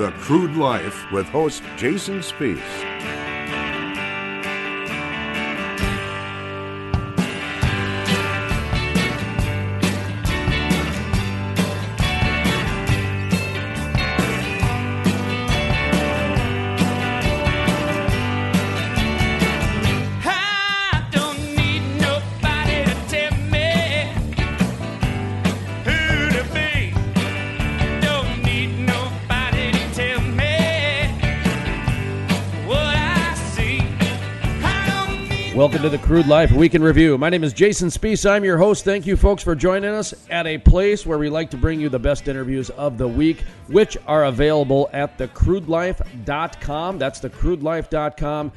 The Crude Life with host Jason Spiess. To the Crude Life Week in Review. My name is Jason Spiess. I'm your host. Thank you, folks, for joining us at a place where we like to bring you the best interviews of the week, which are available at thecrudelife.com. That's thecrudelife.com.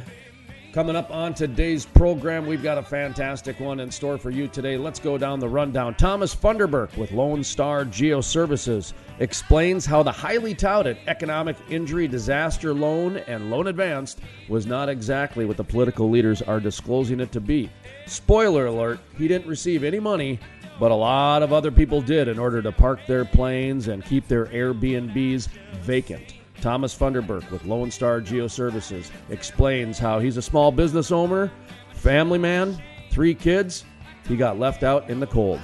Coming up on today's program, we've got a fantastic one in store for you today. Let's go down the rundown. Thomas Funderburk with Lone Star Geoservices explains how the highly touted economic injury disaster loan and loan advanced was not exactly what the political leaders are disclosing it to be. Spoiler alert, he didn't receive any money, but a lot of other people did in order to park their planes and keep their Airbnbs vacant. Thomas Funderburk with Lone Star Geoservices explains how he's a small business owner, family man, three kids. He got left out in the cold.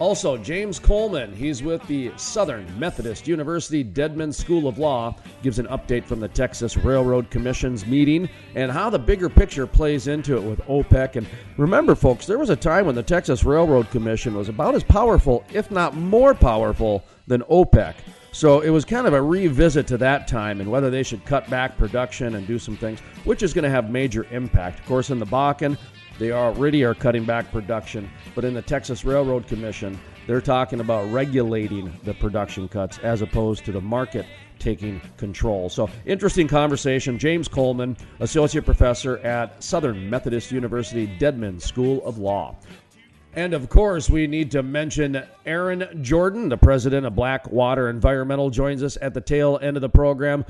Also, James Coleman, he's with the Southern Methodist University Dedman School of Law, gives an update from the Texas Railroad Commission's meeting and how the bigger picture plays into it with OPEC. And remember, folks, there was a time when the Texas Railroad Commission was about as powerful, if not more powerful, than OPEC. So it was kind of a revisit to that time and whether they should cut back production and do some things, which is going to have major impact. Of course, in the Bakken, they already are cutting back production, but in the Texas Railroad Commission, they're talking about regulating the production cuts as opposed to the market taking control. So, interesting conversation. James Coleman, associate professor at Southern Methodist University Dedman School of Law. And of course, we need to mention Aaron Jordan, the president of Blackwater Environmental, joins us at the tail end of the program.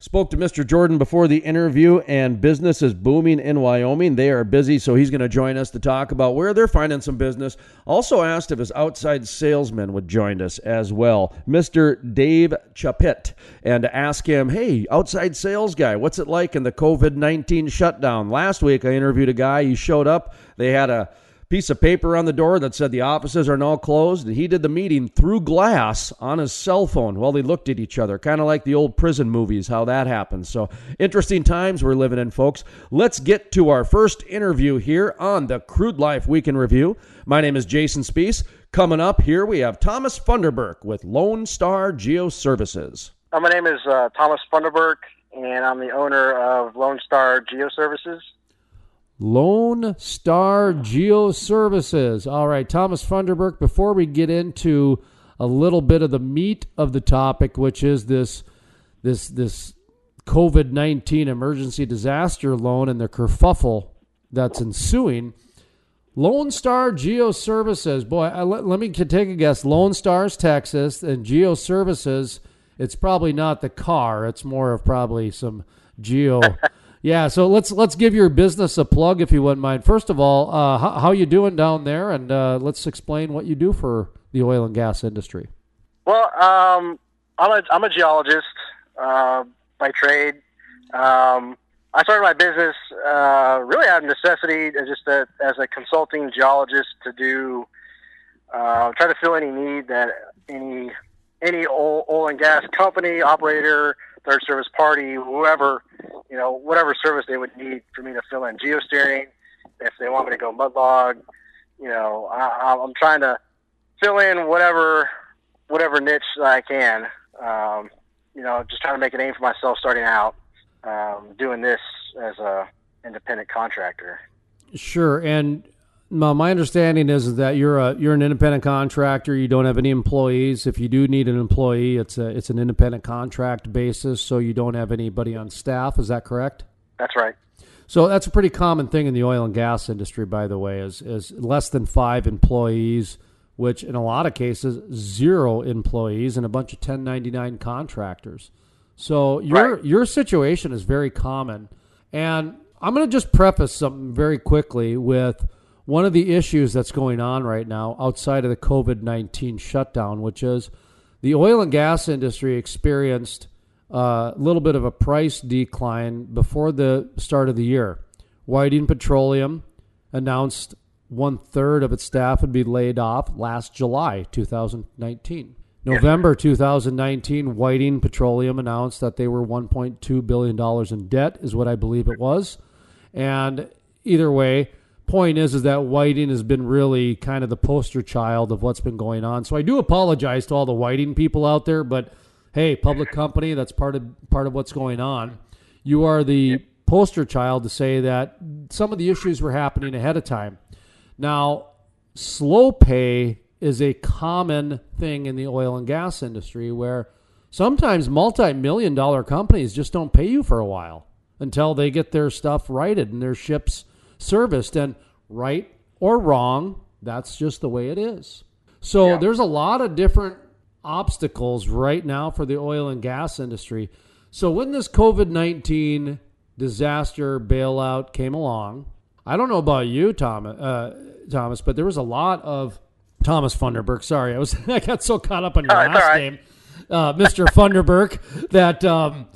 Spoke to Mr. Jordan before the interview, and business is booming in Wyoming. They are busy, so he's going to join us to talk about where they're finding some business. Also asked if his outside salesman would join us as well, Mr. Dave Chapit, and ask him, hey, outside sales guy, what's it like in the COVID 19 shutdown? Last week, I interviewed a guy. He showed up. They had a piece of paper on the door that said the offices are now closed and he did the meeting through glass on his cell phone while they looked at each other kind of like the old prison movies how that happens so interesting times we're living in folks. Let's get to our first interview here on the crude life week in review. My name is jason spiess coming up here we have thomas funderburk with lone star geoservices Uh, my name is uh, Thomas Funderburk, and I'm the owner of Lone Star Geoservices. Lone Star Geoservices. All right, Thomas Funderburk, before we get into a little bit of the meat of the topic, which is this this this COVID nineteen emergency disaster loan and the kerfuffle that's ensuing. Lone Star Geoservices, boy, I, let, let me take a guess. Lone Stars, Texas, and Geoservices. It's probably not the car. It's more of probably some geo. yeah, so let's let's give your business a plug if you wouldn't mind. First of all, uh, how, how you doing down there, and uh, let's explain what you do for the oil and gas industry. Well, um, I'm a I'm a geologist uh, by trade. Um, I started my business uh, really out of necessity, as just a, as a consulting geologist to do uh, try to fill any need that any any oil, oil and gas company operator, third service party, whoever, you know, whatever service they would need for me to fill in geosteering. If they want me to go mudlog, you know, I, I'm trying to fill in whatever whatever niche that I can. Um, you know, just trying to make a name for myself starting out, um, doing this as a independent contractor. Sure, and my my understanding is that you're a you're an independent contractor. You don't have any employees. If you do need an employee, it's a it's an independent contract basis, so you don't have anybody on staff. Is that correct? That's right. So that's a pretty common thing in the oil and gas industry, by the way, is is less than five employees, which in a lot of cases zero employees and a bunch of 1099 contractors. So your Right. your situation is very common, and I'm going to just preface something very quickly with one of the issues that's going on right now outside of the COVID 19 shutdown, which is the oil and gas industry experienced a little bit of a price decline before the start of the year. Whiting Petroleum announced one third of its staff would be laid off last July 2019. November 2019, Whiting Petroleum announced that they were 1.2 billion dollars in debt, is what I believe it was. And either way, point is is that Whiting has been really kind of the poster child of what's been going on. So I do apologize to all the Whiting people out there, but hey, public company, that's part of part of what's going on. You are the poster child to say that some of the issues were happening ahead of time. Now, slow pay is a common thing in the oil and gas industry where sometimes multi-million dollar companies just don't pay you for a while until they get their stuff righted and their ships serviced and right or wrong that's just the way it is so Yeah. there's a lot of different obstacles right now for the oil and gas industry so when this covid-19 disaster bailout came along i don't know about you thomas uh, thomas but there was a lot of thomas funderburk sorry i was i got so caught up on your Oh, last right. name uh, mr funderburk that um,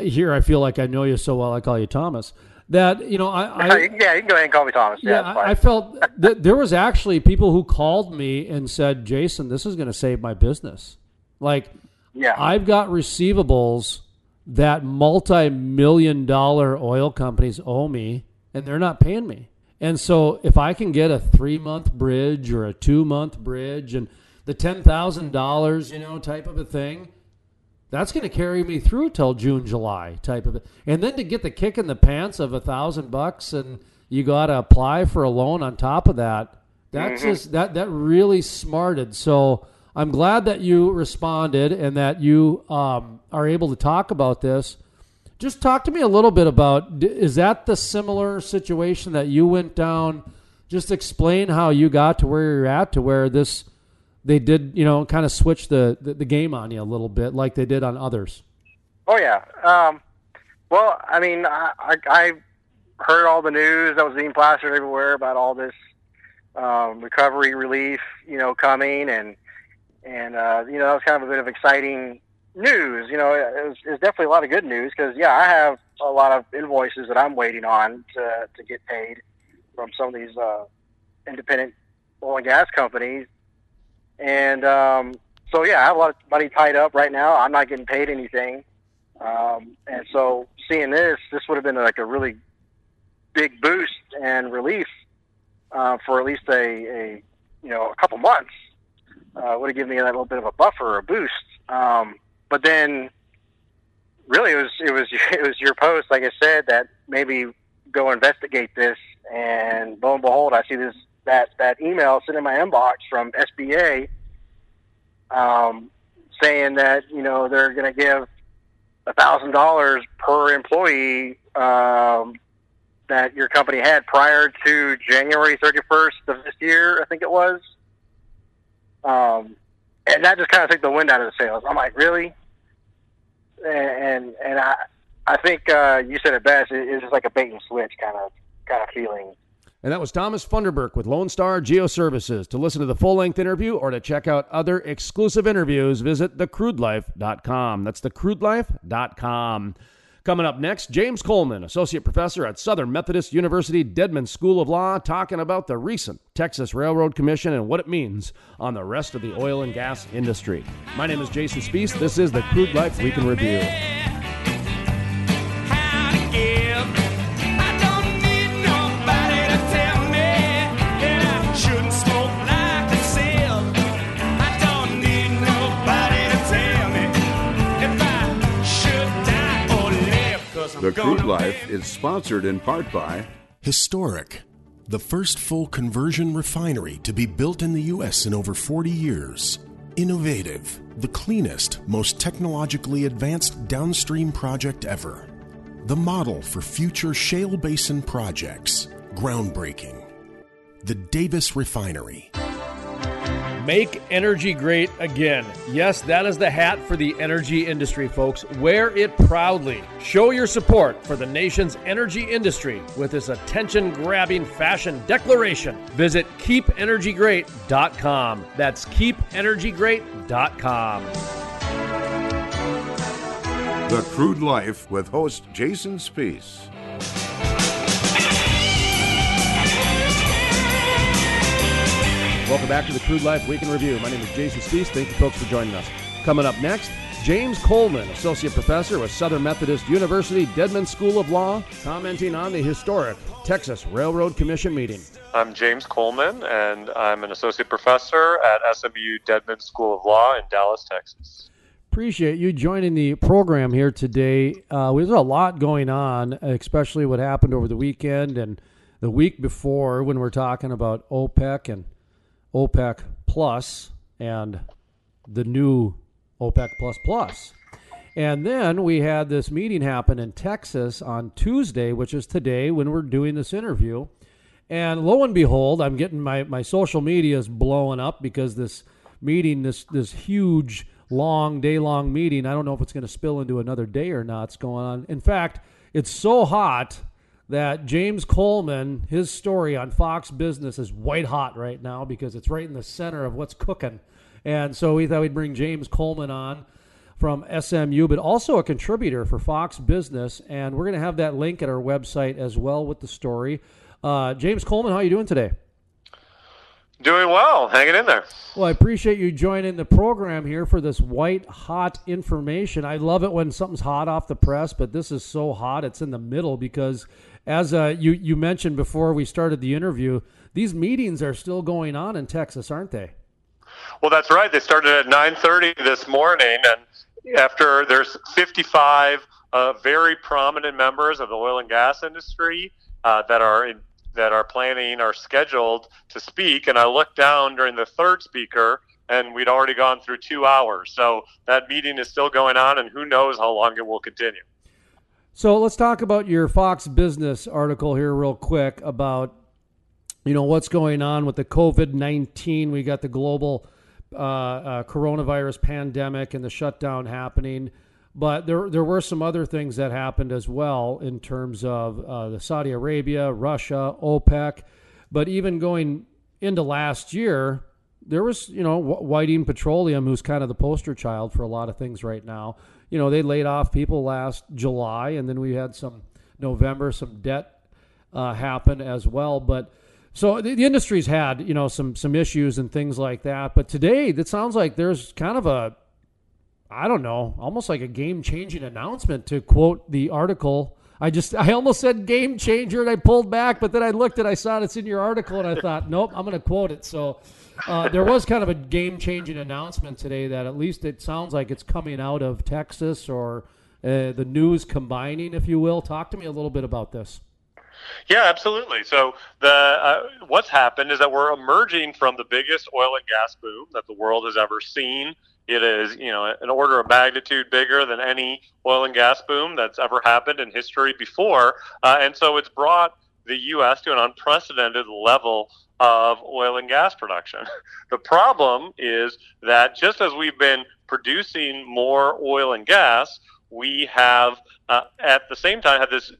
here I feel like I know you so well. I call you Thomas. That you know, I, I yeah, you can go ahead and call me Thomas. Yeah, yeah, I, I felt that there was actually people who called me and said, "Jason, this is going to save my business." Like, yeah. I've got receivables that multi-million dollar oil companies owe me, and they're not paying me. And so, if I can get a three-month bridge or a two-month bridge, and the ten thousand dollars, you know, type of a thing, that's going to carry me through till June, July type of it. And then to get the kick in the pants of a thousand bucks and you got to apply for a loan on top of that. That's just that that really smarted. So I'm glad that you responded and that you um, are able to talk about this. Just talk to me a little bit about is that the similar situation that you went down? Just explain how you got to where you're at to where this they did, you know, kind of switch the, the, the game on you a little bit like they did on others. Oh yeah. Um, well, I mean, I, I, heard all the news that was being plastered everywhere about all this um, recovery relief, you know, coming, and and uh, you know that was kind of a bit of exciting news. You know, it was, it was definitely a lot of good news because yeah, I have a lot of invoices that I'm waiting on to to get paid from some of these uh, independent oil and gas companies, and um, so yeah, I have a lot of money tied up right now. I'm not getting paid anything. Um, and so seeing this, this would have been like a really big boost and relief uh, for at least a, a you know a couple months. Uh, would have given me that little bit of a buffer or a boost. Um, but then, really, it was it was it was your post, like I said, that maybe go investigate this. And lo and behold, I see this that that email sitting in my inbox from SBA um, saying that you know they're going to give a thousand dollars per employee um, that your company had prior to January thirty first of this year. I think it was, um, and that just kind of took the wind out of the sails. I'm like, really? And and I I think uh, you said it best. It, it's just like a bait and switch kind of kind of feeling. And that was Thomas Funderburk with Lone Star Geoservices. To listen to the full length interview or to check out other exclusive interviews, visit thecrudelife.com. That's thecrudelife.com. Coming up next, James Coleman, Associate Professor at Southern Methodist University Dedman School of Law, talking about the recent Texas Railroad Commission and what it means on the rest of the oil and gas industry. My name is Jason Spiess. This is the Crude Life Week in Review. The Crude Life is sponsored in part by Historic, the first full conversion refinery to be built in the U.S. in over 40 years. Innovative, the cleanest, most technologically advanced downstream project ever. The model for future shale basin projects. Groundbreaking. The Davis Refinery. Make energy great again. Yes, that is the hat for the energy industry, folks. Wear it proudly. Show your support for the nation's energy industry with this attention grabbing fashion declaration. Visit keepenergygreat.com. That's keepenergygreat.com. The Crude Life with host Jason Spiess. Welcome back to the Crude Life Week in Review. My name is Jason Spiess. Thank you, folks, for joining us. Coming up next, James Coleman, Associate Professor with Southern Methodist University Dedman School of Law, commenting on the historic Texas Railroad Commission meeting. I'm James Coleman, and I'm an associate professor at SMU Dedman School of Law in Dallas, Texas. Appreciate you joining the program here today. Uh, there's a lot going on, especially what happened over the weekend and the week before when we're talking about OPEC and OPEC Plus and the new OPEC Plus Plus. And then we had this meeting happen in Texas on Tuesday, which is today when we're doing this interview. And lo and behold, I'm getting my, my social media is blowing up because this meeting, this this huge, long, day long meeting, I don't know if it's going to spill into another day or not. It's going on. In fact, it's so hot that James Coleman, his story on Fox Business is white hot right now because it's right in the center of what's cooking. And so we thought we'd bring James Coleman on from SMU, but also a contributor for Fox Business. And we're going to have that link at our website as well with the story. Uh, James Coleman, how are you doing today? Doing well, hanging in there. Well, I appreciate you joining the program here for this white hot information. I love it when something's hot off the press, but this is so hot it's in the middle because, as uh, you you mentioned before we started the interview, these meetings are still going on in Texas, aren't they? Well, that's right. They started at 9:30 this morning, and after there's 55 uh, very prominent members of the oil and gas industry uh, that are in, that are planning are scheduled to speak, and I looked down during the third speaker. And we'd already gone through two hours. So that meeting is still going on, and who knows how long it will continue. So let's talk about your Fox Business article here, real quick, about you know what's going on with the COVID nineteen. We got the global uh, uh, coronavirus pandemic and the shutdown happening, but there there were some other things that happened as well in terms of uh, the Saudi Arabia, Russia, OPEC, but even going into last year, there was you know Wh- Whiting Petroleum, who's kind of the poster child for a lot of things right now. You know they laid off people last July, and then we had some November some debt uh, happen as well, but so the, the industry's had you know some some issues and things like that, but today it sounds like there's kind of a I don't know, almost like a game changing announcement to quote the article. I just I almost said game changer and I pulled back, but then I looked and I saw it's in your article and I thought, nope, I'm going to quote it. So uh, there was kind of a game changing announcement today that at least it sounds like it's coming out of Texas or uh, the news combining, if you will. Talk to me a little bit about this. Yeah, absolutely. So the uh, what's happened is that we're emerging from the biggest oil and gas boom that the world has ever seen. It is, you know, an order of magnitude bigger than any oil and gas boom that's ever happened in history before, uh, and so it's brought the U.S. to an unprecedented level of oil and gas production. The problem is that just as we've been producing more oil and gas, we have uh, at the same time had this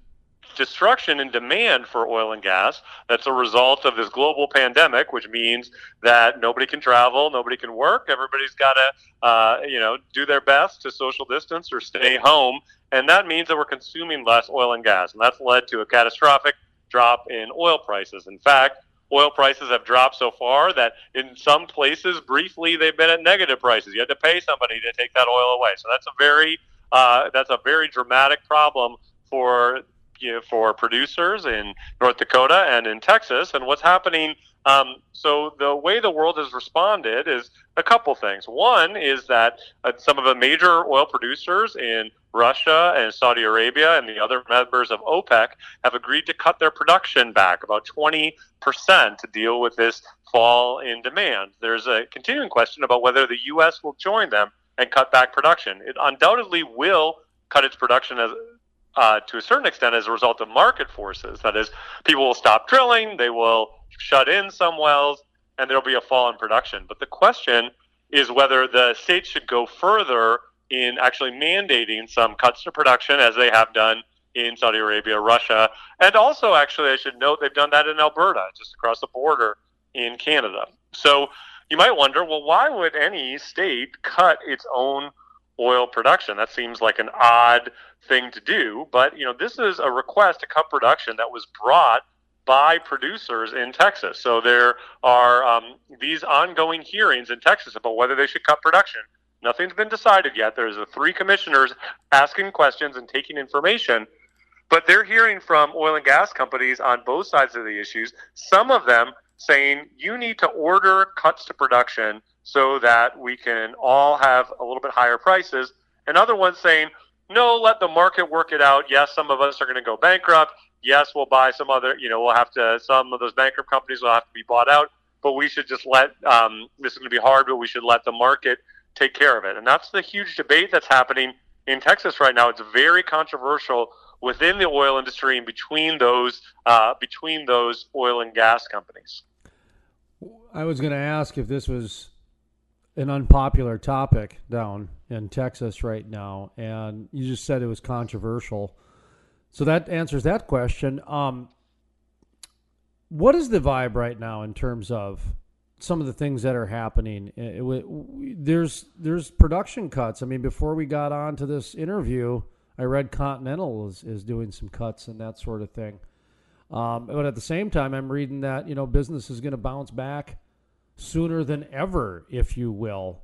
destruction in demand for oil and gas that's a result of this global pandemic which means that nobody can travel nobody can work everybody's got to uh, you know do their best to social distance or stay home and that means that we're consuming less oil and gas and that's led to a catastrophic drop in oil prices in fact oil prices have dropped so far that in some places briefly they've been at negative prices you had to pay somebody to take that oil away so that's a very uh, that's a very dramatic problem for you know, for producers in North Dakota and in Texas. And what's happening? Um, so the way the world has responded is a couple things. One is that uh, some of the major oil producers in Russia and Saudi Arabia and the other members of OPEC have agreed to cut their production back about 20% to deal with this fall in demand. There's a continuing question about whether the U.S. will join them and cut back production. It undoubtedly will cut its production as uh, to a certain extent as a result of market forces. That is, people will stop drilling, they will shut in some wells, and there'll be a fall in production. But the question is whether the states should go further in actually mandating some cuts to production, as they have done in Saudi Arabia, Russia, and also, actually, I should note they've done that in Alberta, just across the border in Canada. So you might wonder, well, why would any state cut its own oil production. That seems like an odd thing to do, but you know, this is a request to cut production that was brought by producers in Texas. So there are um, these ongoing hearings in Texas about whether they should cut production. Nothing's been decided yet. There's a three commissioners asking questions and taking information, but they're hearing from oil and gas companies on both sides of the issues. Some of them saying you need to order cuts to production so that we can all have a little bit higher prices, and other ones saying no, let the market work it out. Yes, some of us are going to go bankrupt. Yes, we'll buy some other, you know, we'll have to, some of those bankrupt companies will have to be bought out, but we should just let, um, this is going to be hard, but we should let the market take care of it. And that's the huge debate that's happening in Texas right now. It's very controversial within the oil industry and between those, uh, between those oil and gas companies. I was going to ask if this was an unpopular topic down in Texas right now, and you just said it was controversial. So that answers that question. Um, what is the vibe right now in terms of some of the things that are happening? It- it- there's there's production cuts. I mean, before we got on to this interview, I read Continental is, is doing some cuts and that sort of thing. Um, but at the same time, I'm reading that you know business is going to bounce back sooner than ever, if you will.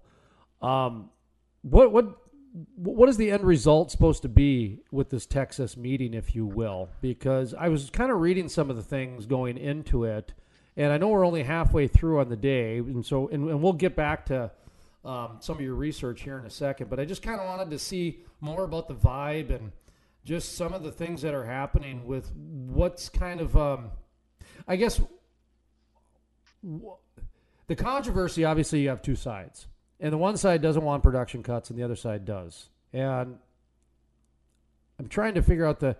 Um, what what what is the end result supposed to be with this Texas meeting, if you will? Because I was kind of reading some of the things going into it, and I know we're only halfway through on the day, and so and, and we'll get back to um, some of your research here in a second. But I just kind of wanted to see more about the vibe and just some of the things that are happening with what's kind of, um, I guess, the controversy. Obviously, you have two sides, and the one side doesn't want production cuts, and the other side does. And I'm trying to figure out the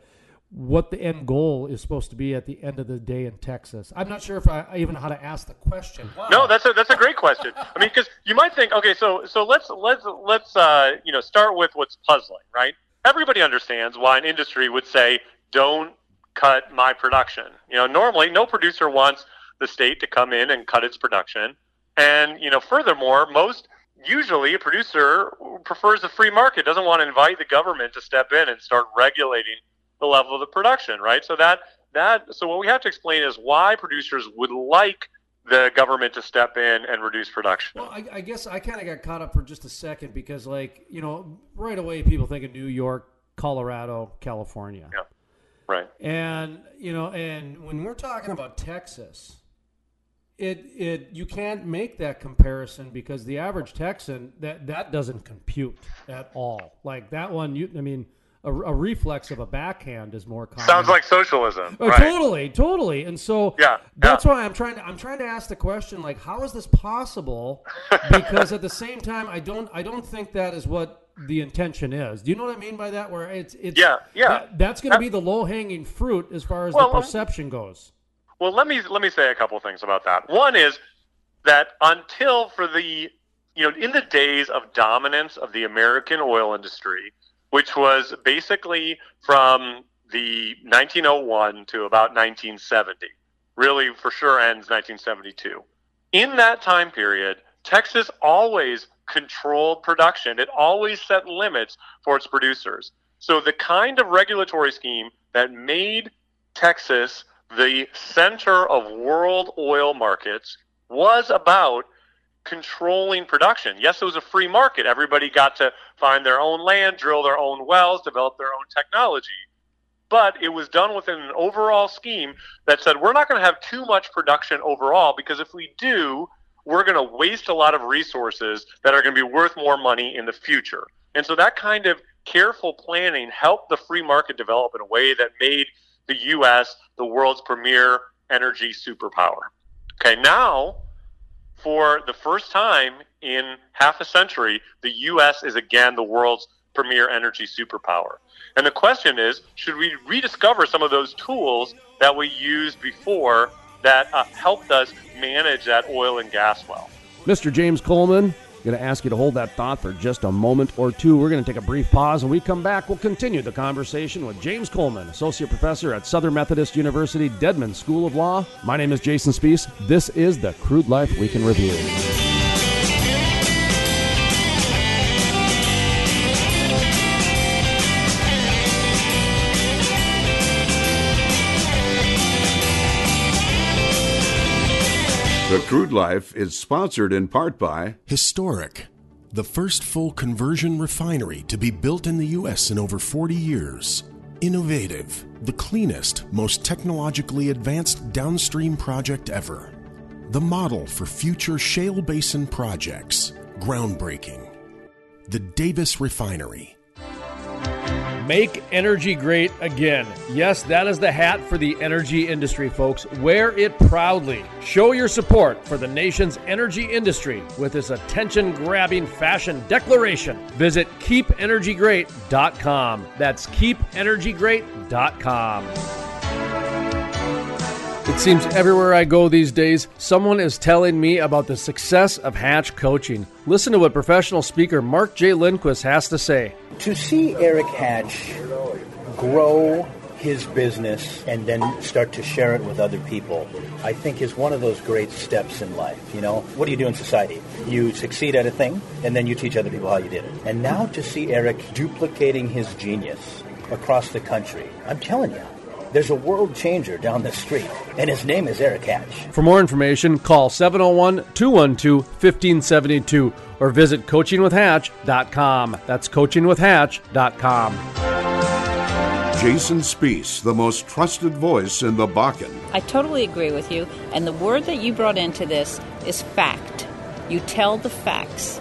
what the end goal is supposed to be at the end of the day in Texas. I'm not sure if I, even know how to ask the question. Wow. No, that's a that's a great question. I mean, because you might think, okay, so so let's let's let's uh, you know start with what's puzzling, right? Everybody understands why an industry would say, "Don't cut my production." You know, normally no producer wants the state to come in and cut its production, and you know, furthermore, most usually a producer prefers a free market, doesn't want to invite the government to step in and start regulating the level of the production, right? So that that so what we have to explain is why producers would like the government to step in and reduce production. Well, I, I guess I kind of got caught up for just a second because, like, you know, right away people think of New York, Colorado, California. Yeah. Right. And you know, and when we're talking about Texas, it it you can't make that comparison because the average Texan that that doesn't compute at all. Like that one, you I mean, a, a reflex of a backhand is more common. Sounds like socialism, Oh, right? totally, totally. And so Yeah, that's yeah. why I'm trying to I'm trying to ask the question like how is this possible? Because at the same time I don't I don't think that is what the intention is. Do you know what I mean by that? Where it's it's Yeah, yeah. that- that's going to be the low hanging fruit as far as Well, the perception goes. Well, let me let me say a couple things about that. One is that until for the you know in the days of dominance of the American oil industry, which was basically from the 1901 to about 1970, really for sure ends 1972. In that time period, Texas always controlled production. It always set limits for its producers. So the kind of regulatory scheme that made Texas the center of world oil markets was about controlling production. Yes, it was a free market. Everybody got to find their own land, drill their own wells, develop their own technology. But it was done within an overall scheme that said we're not going to have too much production overall because if we do, we're going to waste a lot of resources that are going to be worth more money in the future. And so that kind of careful planning helped the free market develop in a way that made the U.S. the world's premier energy superpower. Okay, now for the first time in half a century, the U.S. is again the world's premier energy superpower. And the question is should we rediscover some of those tools that we used before that uh, helped us manage that oil and gas well? Mr. James Coleman, going to ask you to hold that thought for just a moment or two. We're going to take a brief pause. and we come back, we'll continue the conversation with James Coleman, Associate Professor at Southern Methodist University Dedman School of Law. My name is Jason Spiess. This is the Crude Life Week in Review. Crude Life is sponsored in part by Historic, the first full conversion refinery to be built in the U.S. in over 40 years. Innovative, the cleanest, most technologically advanced downstream project ever. The model for future shale basin projects. Groundbreaking. The Davis Refinery. Make energy great again. Yes, that is the hat for the energy industry, folks. Wear it proudly. Show your support for the nation's energy industry with this attention grabbing fashion declaration. Visit keepenergygreat.com. That's keepenergygreat.com. It seems everywhere I go these days, someone is telling me about the success of Hatch coaching. Listen to what professional speaker Mark J. Lindquist has to say. To see Eric Hatch grow his business and then start to share it with other people, I think is one of those great steps in life. You know, what do you do in society? You succeed at a thing, and then you teach other people how you did it. And now to see Eric duplicating his genius across the country, I'm telling you, there's a world changer down the street, and his name is Eric Hatch. For more information, call 701 212 1572 or visit coachingwithhatch.com. That's coachingwithhatch.com. Jason Spiess, the most trusted voice in the Bakken. I totally agree with you. And the word that you brought into this is fact. You tell the facts,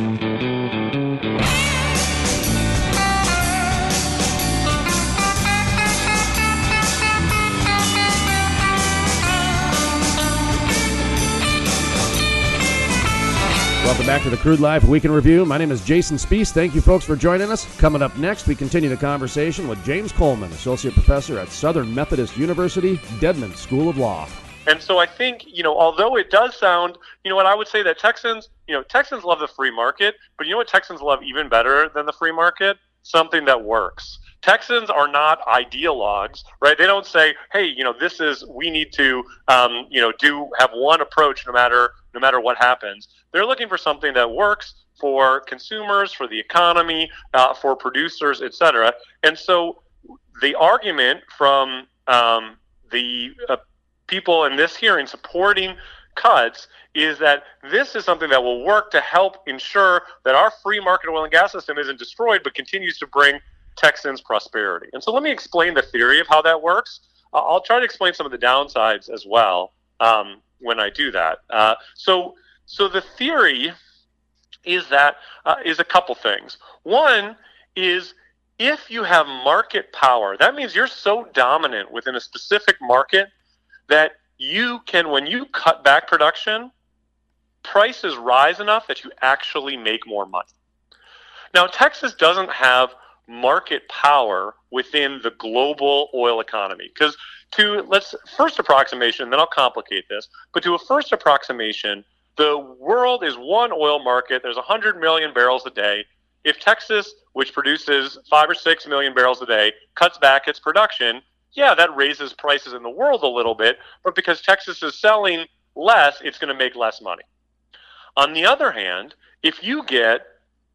Welcome back to the Crude Life Week in Review. My name is Jason Spiess. Thank you, folks, for joining us. Coming up next, we continue the conversation with James Coleman, Associate Professor at Southern Methodist University, Dedman School of Law. And so I think, you know, although it does sound, you know what, I would say that Texans, you know, Texans love the free market, but you know what Texans love even better than the free market? Something that works. Texans are not ideologues, right? They don't say, "Hey, you know, this is we need to, um, you know, do have one approach no matter no matter what happens." They're looking for something that works for consumers, for the economy, uh, for producers, et cetera. And so, the argument from um, the uh, people in this hearing supporting cuts is that this is something that will work to help ensure that our free market oil and gas system isn't destroyed, but continues to bring Texans prosperity. And so let me explain the theory of how that works. I'll try to explain some of the downsides as well um, when I do that. Uh, so, so the theory is that uh, is a couple things. One is if you have market power, that means you're so dominant within a specific market that you can, when you cut back production, prices rise enough that you actually make more money. Now, Texas doesn't have market power within the global oil economy because to let's first approximation then i'll complicate this but to a first approximation the world is one oil market there's 100 million barrels a day if texas which produces 5 or 6 million barrels a day cuts back its production yeah that raises prices in the world a little bit but because texas is selling less it's going to make less money on the other hand if you get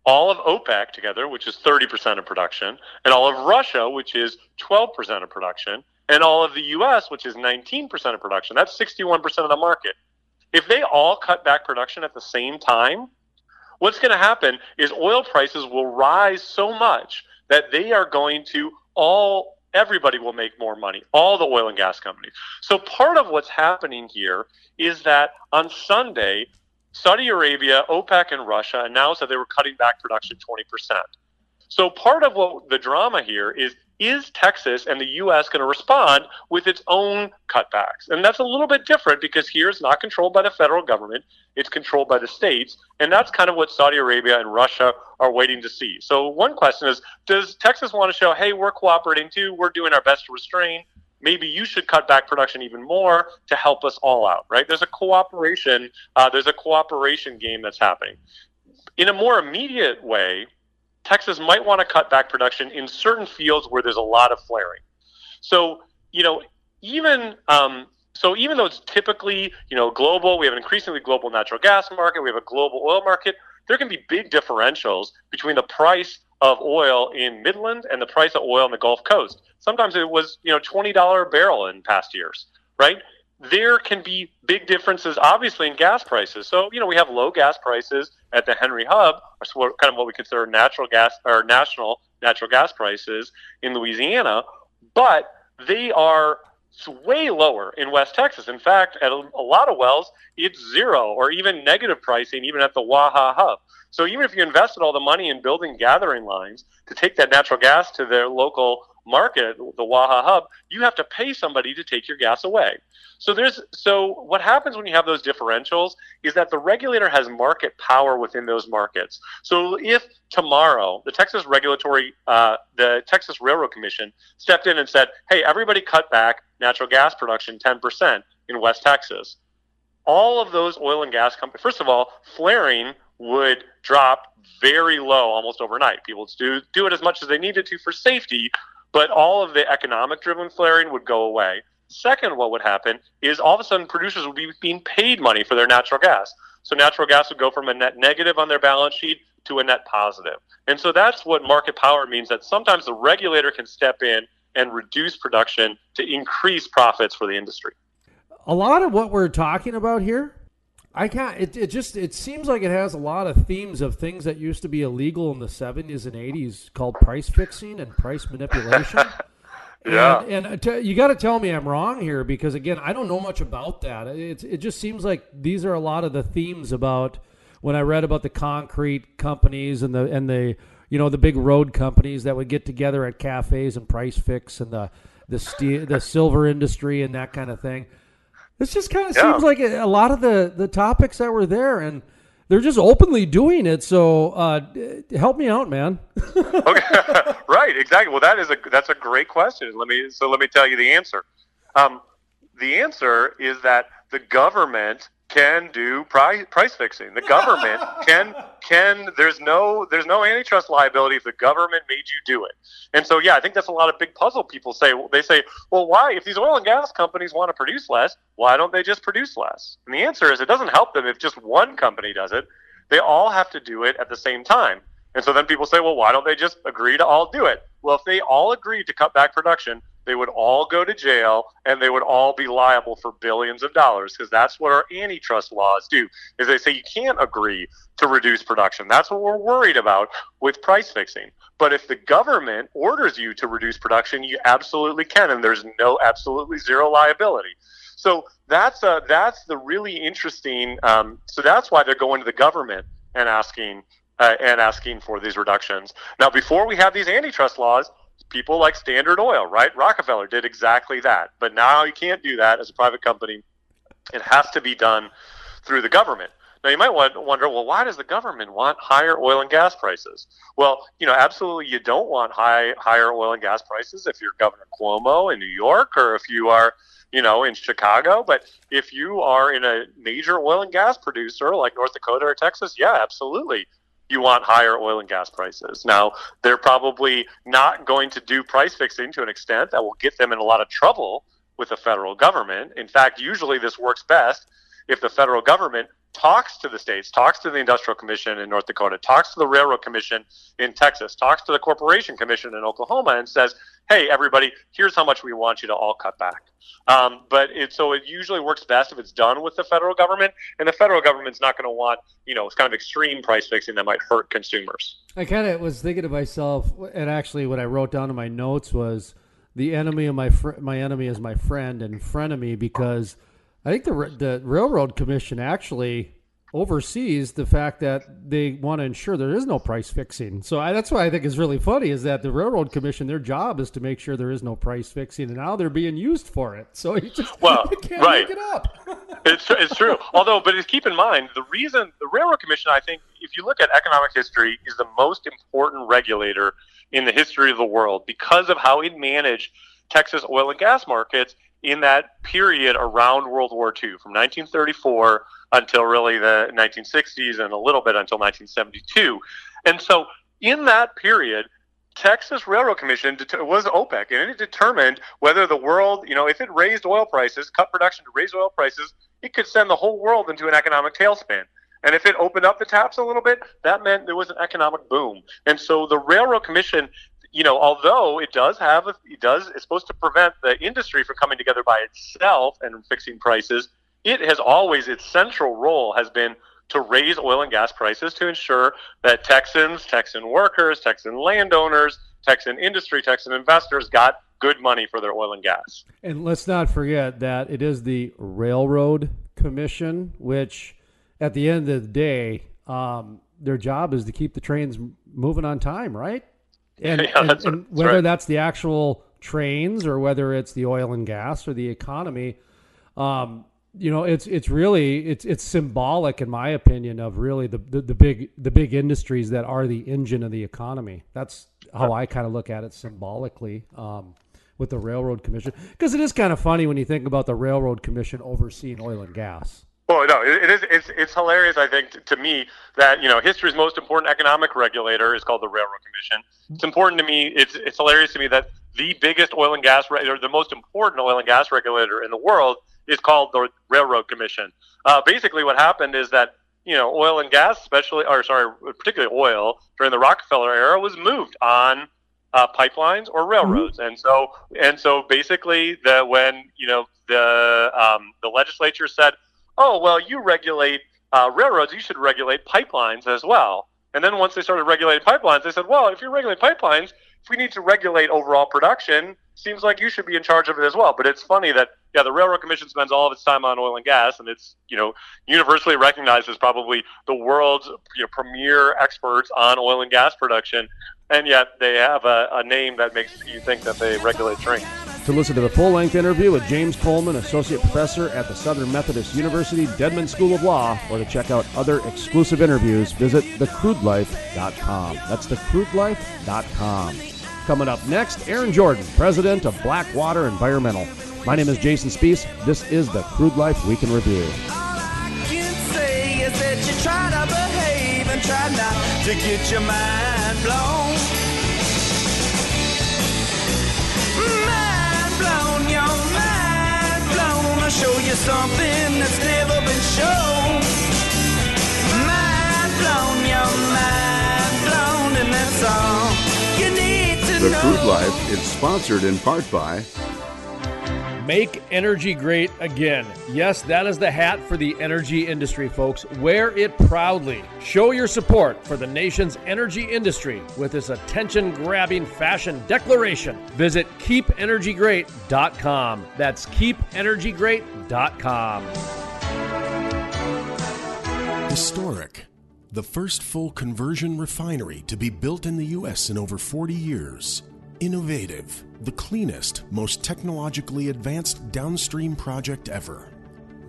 all of OPEC together, which is 30% of production, and all of Russia, which is 12% of production, and all of the US, which is 19% of production. That's 61% of the market. If they all cut back production at the same time, what's going to happen is oil prices will rise so much that they are going to all everybody will make more money, all the oil and gas companies. So part of what's happening here is that on Sunday, Saudi Arabia, OPEC, and Russia announced that they were cutting back production 20%. So part of what the drama here is is Texas and the U.S. going to respond with its own cutbacks? And that's a little bit different because here it's not controlled by the federal government, it's controlled by the states. And that's kind of what Saudi Arabia and Russia are waiting to see. So, one question is Does Texas want to show, hey, we're cooperating too, we're doing our best to restrain? maybe you should cut back production even more to help us all out, right? There's a cooperation, uh, there's a cooperation game that's happening. In a more immediate way, Texas might want to cut back production in certain fields where there's a lot of flaring. So you know, even um, so, even though it's typically you know global, we have an increasingly global natural gas market, we have a global oil market. There can be big differentials between the price of oil in Midland and the price of oil on the Gulf Coast. Sometimes it was you know twenty dollar a barrel in past years, right? There can be big differences, obviously, in gas prices. So you know we have low gas prices at the Henry Hub, or kind of what we consider natural gas or national natural gas prices in Louisiana, but they are way lower in West Texas. In fact, at a, a, lot of wells, it's zero or even negative pricing, even at the Waha hub. So even if you invested all the money in building gathering lines to take that natural gas to their local market, the Waha hub, you have to pay somebody to take your gas away. So there's so what happens when you have those differentials is that the regulator has market power within those markets. So if tomorrow the Texas regulatory, uh, the Texas Railroad Commission stepped in and said, "Hey, everybody, cut back natural gas production 10% in West Texas," all of those oil and gas companies, first of all, flaring would drop very low almost overnight. People do do it as much as they needed to for safety, but all of the economic driven flaring would go away. Second, what would happen is all of a sudden producers would be being paid money for their natural gas. So natural gas would go from a net negative on their balance sheet to a net positive. And so that's what market power means that sometimes the regulator can step in and reduce production to increase profits for the industry. A lot of what we're talking about here I can't. It, it just it seems like it has a lot of themes of things that used to be illegal in the seventies and eighties, called price fixing and price manipulation. yeah, and, and uh, t- you got to tell me I'm wrong here because again, I don't know much about that. It it just seems like these are a lot of the themes about when I read about the concrete companies and the and the you know the big road companies that would get together at cafes and price fix and the the steel, the silver industry and that kind of thing this just kind of yeah. seems like a, a, lot of the, the topics that were there, and they're just openly doing it. So uh, help me out, man. okay, right, exactly. Well, that is a that's a great question. Let me so let me tell you the answer. Um, the answer is that the government can do price price fixing. The government can can there's no there's no antitrust liability if the government made you do it. And so yeah, I think that's a lot of big puzzle people say. They say, well, why if these oil and gas companies want to produce less, why don't they just produce less? And the answer is it doesn't help them if just one company does it. They all have to do it at the same time. And so then people say, well, why don't they just agree to all do it? Well, if they all agreed to cut back production, they would all go to jail and they would all be liable for billions of dollars because that's what our antitrust laws do is they say you can't agree to reduce production. That's what we're worried about with price fixing. But if the government orders you to reduce production you absolutely can and there's no absolutely zero liability. So that's a, that's the really interesting um, so that's why they're going to the government and asking uh, and asking for these reductions now before we have these antitrust laws people like Standard Oil, right? Rockefeller did exactly that. But now you can't do that as a private company. It has to be done through the government. Now you might wonder, well, why does the government want higher oil and gas prices? Well, you know, absolutely, you don't want high higher oil and gas prices if you're Governor Cuomo in New York or if you are, you know, in Chicago. But if you are in a major oil and gas producer like North Dakota or Texas, yeah, absolutely, you want higher oil and gas prices. Now, they're probably not going to do price fixing to an extent that will get them in a lot of trouble with the federal government. In fact, usually this works best if the federal government talks to the states, talks to the Industrial Commission in North Dakota, talks to the Railroad Commission in Texas, talks to the Corporation Commission in Oklahoma, and says, "Hey, everybody, here's how much we want you to all cut back." Um, but it, so it usually works best if it's done with the federal government, and the federal government's not going to want, you know, it's kind of extreme price fixing that might hurt consumers. I kind of was thinking to myself, and actually, what I wrote down in my notes was, "The enemy of my fr- my enemy is my friend and frenemy," because I think the the railroad commission actually oversees the fact that they want to ensure there is no price fixing. So I, that's why I think is really funny is that the railroad commission their job is to make sure there is no price fixing, and now they're being used for it. So you just well, you can't right. make it up. it's it's true. Although, but keep in mind the reason the railroad commission, I think, if you look at economic history, is the most important regulator in the history of the world because of how it managed Texas oil and gas markets in that period around World War II, from 1934 until really the 1960s and a little bit until 1972. And so, in that period, Texas Railroad Commission was OPEC, and it determined whether the world, you know, if it raised oil prices, cut production to raise oil prices, it could send the whole world into an economic tailspin. And if it opened up the taps a little bit, that meant there was an economic boom. And so the Railroad Commission, you know, although it does have, a, it does, it's supposed to prevent the industry from coming together by itself and fixing prices. It has always, its central role has been to raise oil and gas prices to ensure that Texans, Texan workers, Texan landowners, Texan industry, Texan investors got good money for their oil and gas. And let's not forget that it is the Railroad Commission, which at the end of the day, um, their job is to keep the trains moving on time, right? And, Yeah, and- that's and whether right. that's the actual trains or whether it's the oil and gas or the economy, um, you know, it's it's really it's it's symbolic, in my opinion, of really the, the the big the big industries that are the engine of the economy. That's how I kind of look at it symbolically. Um, with the railroad commission because it is kind of funny when you think about the railroad commission overseeing oil and gas Well, no, it, it is. It's, it's hilarious. I think to, to me that you know history's most important economic regulator is called the Railroad Commission. It's important to me. It's it's hilarious to me that the biggest oil and gas re- or the most important oil and gas regulator in the world is called the Railroad Commission. Uh, basically, what happened is that you know oil and gas, especially or sorry, particularly oil during the Rockefeller era, was moved on uh, pipelines or railroads, and so and so basically the when you know the um, the legislature said, oh well, you regulate uh, railroads, you should regulate pipelines as well. And then once they started regulating pipelines, they said, well, if you regulate pipelines, if we need to regulate overall production, seems like you should be in charge of it as well. But it's funny that yeah, the Railroad Commission spends all of its time on oil and gas, and it's you know universally recognized as probably the world's you know, premier experts on oil and gas production, and yet they have a, a name that makes you think that they regulate trains. To listen to the full length interview with James Coleman, Associate Professor at the Southern Methodist University Dedman School of Law, or to check out other exclusive interviews, visit thecrudelife.com. That's thecrudelife.com. Coming up next, Aaron Jordan, President of Blackwater Environmental. My name is Jason Spiess. This is the Crude Life Week in Review. can say is that you try to behave and try not to get your mind blown. Mind blown, your mind blown. I'll show you something that's never been shown. Mind blown, your mind blown, and that's all you need to The know. Crude Life is sponsored in part by Make energy great again. Yes, that is the hat for the energy industry, folks. Wear it proudly. Show your support for the nation's energy industry with this attention grabbing fashion declaration. Visit keepenergygreat.com. That's keepenergygreat.com. Historic. The first full conversion refinery to be built in the U.S. in over 40 years. Innovative. The cleanest, most technologically advanced downstream project ever.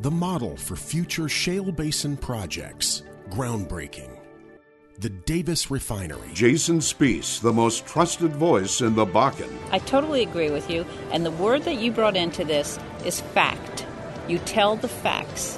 The model for future shale basin projects. Groundbreaking. The Davis Refinery. Jason Spiess, the most trusted voice in the Bakken. I totally agree with you. And the word that you brought into this is fact. You tell the facts,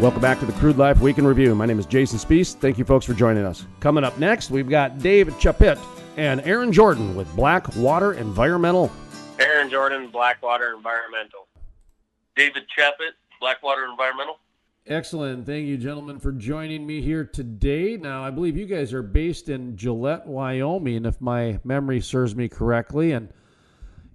Welcome back to the Crude Life Week in Review. My name is Jason Spiess. Thank you, folks, for joining us. Coming up next, we've got Dave Chapit and Aaron Jordan with Blackwater Environmental. Aaron Jordan, Blackwater Environmental. David Chapit, Blackwater Environmental. Excellent. Thank you, gentlemen, for joining me here today. Now, I believe you guys are based in Gillette, Wyoming, if my memory serves me correctly. And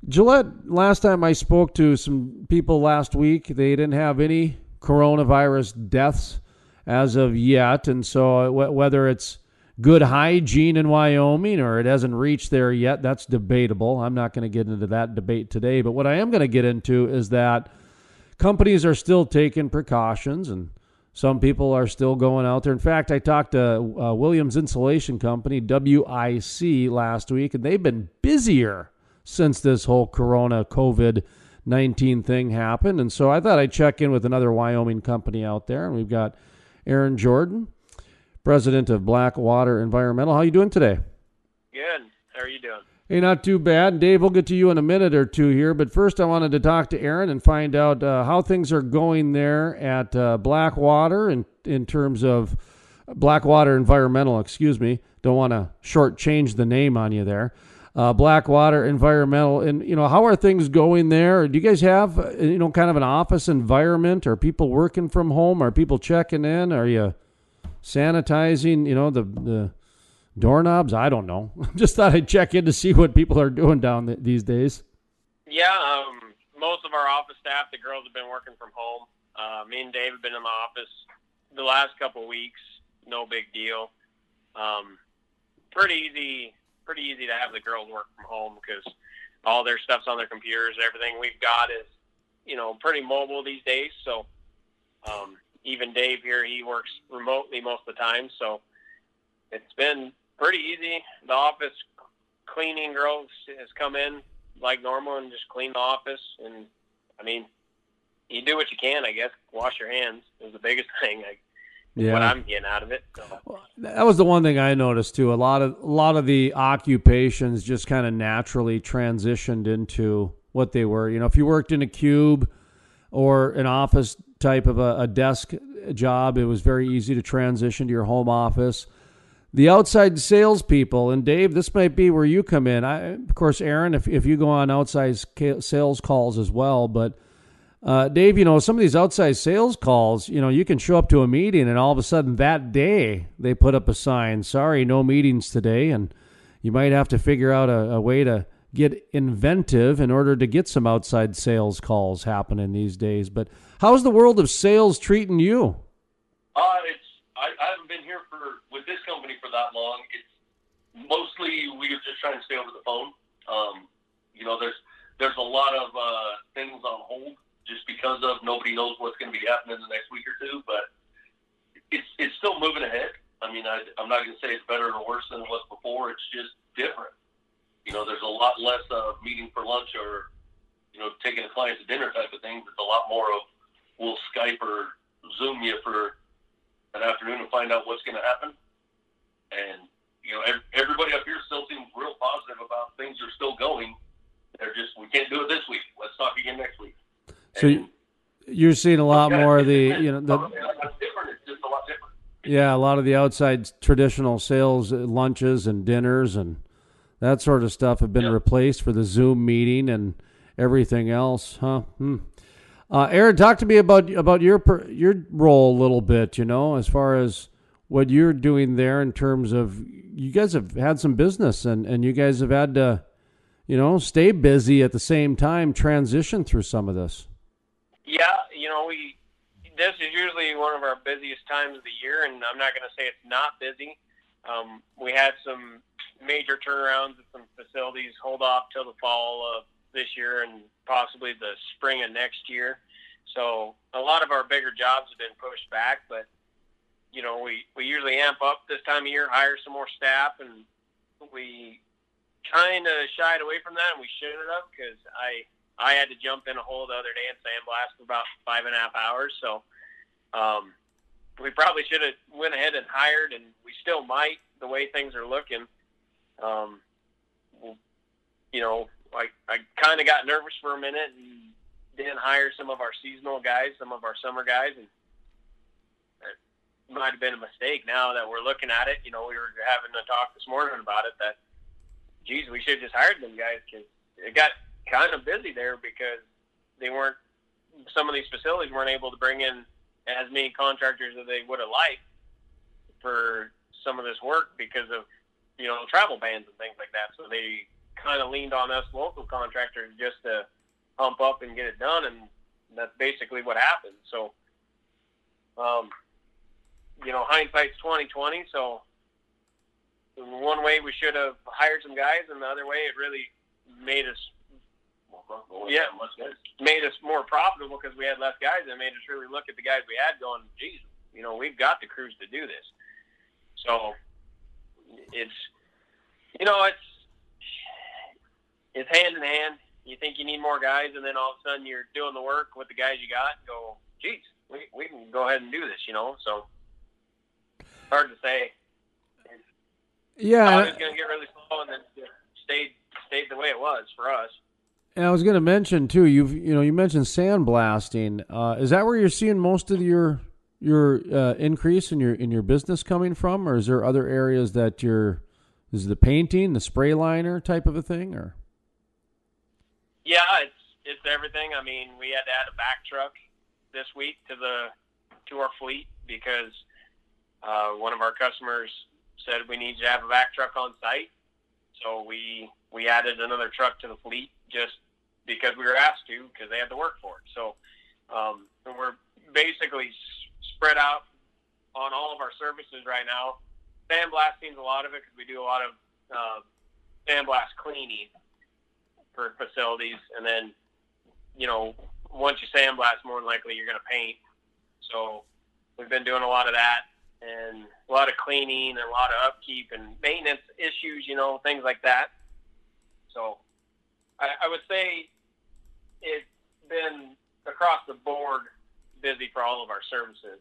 Gillette, last time I spoke to some people last week, they didn't have any coronavirus deaths as of yet. And so, wh- whether it's good hygiene in Wyoming or it hasn't reached there yet, that's debatable. I'm not going to get into that debate today. But what I am going to get into is that companies are still taking precautions and some people are still going out there. In fact, I talked to uh, Williams Insulation Company, WIC, last week, and they've been busier since this whole Corona COVID 19 thing happened. And so I thought I'd check in with another Wyoming company out there. And we've got Aaron Jordan, president of Blackwater Environmental. How you doing today? Good. How are you doing? Hey, not too bad. Dave, we'll get to you in a minute or two here. But first, I wanted to talk to Aaron and find out uh, how things are going there at uh, Blackwater in, in terms of Blackwater Environmental, excuse me. Don't want to shortchange the name on you there. Uh, Blackwater Environmental, and you know, how are things going there? Do you guys have uh, you know kind of an office environment? Are people working from home? Are people checking in? Are you sanitizing? You know the the doorknobs? I don't know. Just thought I'd check in to see what people are doing down th- these days. Yeah, um, most of our office staff, the girls have been working from home. Uh, me and Dave have been in the office the last couple weeks. No big deal. Um, pretty easy, pretty easy to have the girls work from home because all their stuff's on their computers. Everything we've got is, you know, pretty mobile these days. So um, even Dave here, he works remotely most of the time. So it's been pretty easy. The office cleaning girls has come in like normal and just clean the office. And I mean, you do what you can, I guess. Wash your hands is the biggest thing. Like, Yeah. What I'm getting out of it. So. That was the one thing I noticed too. A lot of a lot of the occupations just kind of naturally transitioned into what they were. You know, if you worked in a cube or an office type of a, a desk job, it was very easy to transition to your home office. The outside salespeople, and Dave, this might be where you come in. I, of course, Aaron, if if you go on outside sales calls as well, but uh, Dave, you know, some of these outside sales calls, you know, you can show up to a meeting and all of a sudden that day they put up a sign, sorry, no meetings today. And you might have to figure out a, a way to get inventive in order to get some outside sales calls happening these days. But how's the world of sales treating you? Uh, it's I, I haven't been here for with this company for that long. It's mostly we are just trying to stay over the phone. Um, you know, there's there's a lot of uh, things on hold just because of nobody knows what's going to be happening the next week or two. But it's it's still moving ahead. I mean, I, I'm not going to say it's better or worse than it was before. It's just different. You know, there's a lot less of meeting for lunch or you know taking a client to dinner type of thing. There's a lot more of we'll Skype or Zoom you for an afternoon and find out what's going to happen. And you know, ev- everybody up here still seems real positive about things are still going. They're just we can't do it this week. Let's talk again next week. So you- you're seeing a lot more of the, you know, the, It's different. It's just a. Yeah, a lot of the outside traditional sales uh, lunches and dinners and that sort of stuff have been replaced for the Zoom meeting and everything else, huh? Hmm. Uh, Aaron, talk to me about about your your role a little bit. You know, as far as what you're doing there in terms of you guys have had some business and and you guys have had to, you know, stay busy at the same time, transition through some of this. Yeah, you know, we this is usually one of our busiest times of the year, and I'm not going to say it's not busy. Um, we had some major turnarounds at some facilities hold off till the fall of this year and possibly the spring of next year. So a lot of our bigger jobs have been pushed back, but you know, we, we usually amp up this time of year, hire some more staff, and we kind of shied away from that, and we shouldn't have because I I had to jump in a hole the other day and sandblast for about five and a half hours. So um, we probably should have went ahead and hired, and we still might the way things are looking. Um, you know, I I kind of got nervous for a minute and didn't hire some of our seasonal guys, some of our summer guys, and it might have been a mistake. Now that we're looking at it, you know, we were having a talk this morning about it. That, geez, we should have just hired them guys because it got kind of busy there because they weren't. Some of these facilities weren't able to bring in as many contractors as they would have liked for some of this work because of you know travel bans and things like that. So they kind of leaned on us local contractors just to pump up and get it done, and that's basically what happened. So, um, you know, hindsight's twenty twenty. So, one way we should have hired some guys, and the other way it really made us yeah, made us more profitable because we had less guys. It made us really look at the guys we had, going, "Geez, You know, we've got the crews to do this. So it's, you know, it's it's hand in hand. You think you need more guys, and then all of a sudden you're doing the work with the guys you got. And go, geez, we we can go ahead and do this. You know, so hard to say. Yeah, I was going to get really slow, and then stayed stayed the way it was for us. And I was going to mention too. You've you know you mentioned sandblasting. Uh, is that where you're seeing most of your your uh, increase in your in your business coming from, or is there other areas that you're is the painting, the spray liner type of a thing, or Yeah, it's it's everything. I mean, we had to add a vac truck this week to the to our fleet because uh, one of our customers said we need to have a vac truck on site. So we we added another truck to the fleet just because we were asked to because they had to work for it. So um, we're basically spread out on all of our services right now. Sandblasting is a lot of it because we do a lot of uh, sandblast cleaning for facilities, and then you know once you sandblast, more than likely you're going to paint. So we've been doing a lot of that and a lot of cleaning and a lot of upkeep and maintenance issues, you know, things like that. So I, I would say it's been across the board busy for all of our services.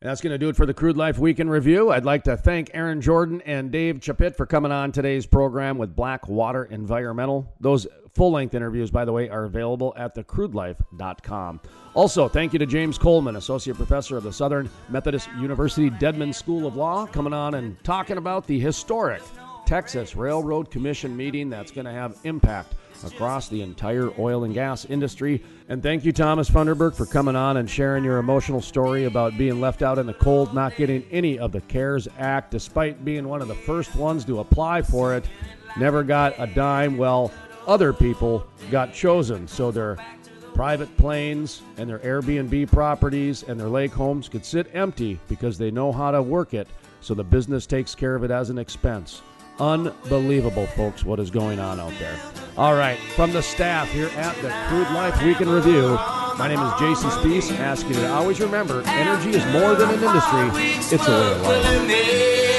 And that's going to do it for the Crude Life Week in Review. I'd like to thank Aaron Jordan and Dave Chapit for coming on today's program with Blackwater Environmental. Those full length interviews, by the way, are available at thecrudelife.com. Also, thank you to James Coleman, Associate Professor of the Southern Methodist University Dedman School of Law, coming on and talking about the historic Texas Railroad Commission meeting that's going to have impact across the entire oil and gas industry. And thank you, Thomas Funderburk, for coming on and sharing your emotional story about being left out in the cold, not getting any of the CARES Act, despite being one of the first ones to apply for it. Never got a dime. Well, other people got chosen, so their private planes and their Airbnb properties and their lake homes could sit empty because they know how to work it, so the business takes care of it as an expense. Unbelievable, folks, what is going on out there. All right, from the staff here at the Crude Life Week in Review, my name is Jason Spiess, asking you to always remember energy is more than an industry, it's a way of life.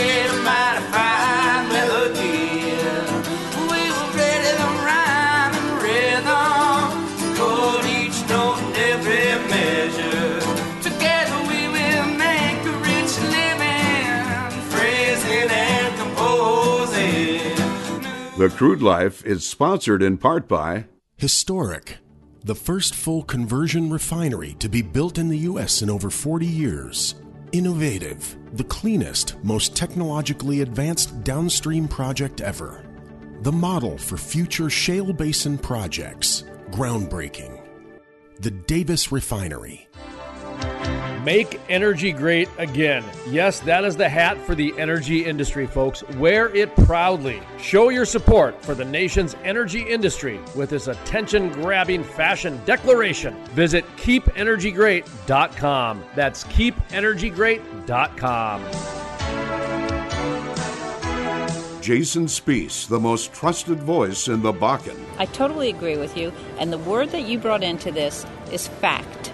Crude Life is sponsored in part by Historic, the first full conversion refinery to be built in the U.S. in over 40 years. Innovative, the cleanest, most technologically advanced downstream project ever. The model for future shale basin projects. Groundbreaking. The Davis Refinery. Make energy great again. Yes, that is the hat for the energy industry, folks. Wear it proudly. Show your support for the nation's energy industry with this attention grabbing fashion declaration. Visit keepenergygreat.com. That's keepenergygreat.com. Jason Spiess, the most trusted voice in the Bakken. I totally agree with you. And the word that you brought into this is fact.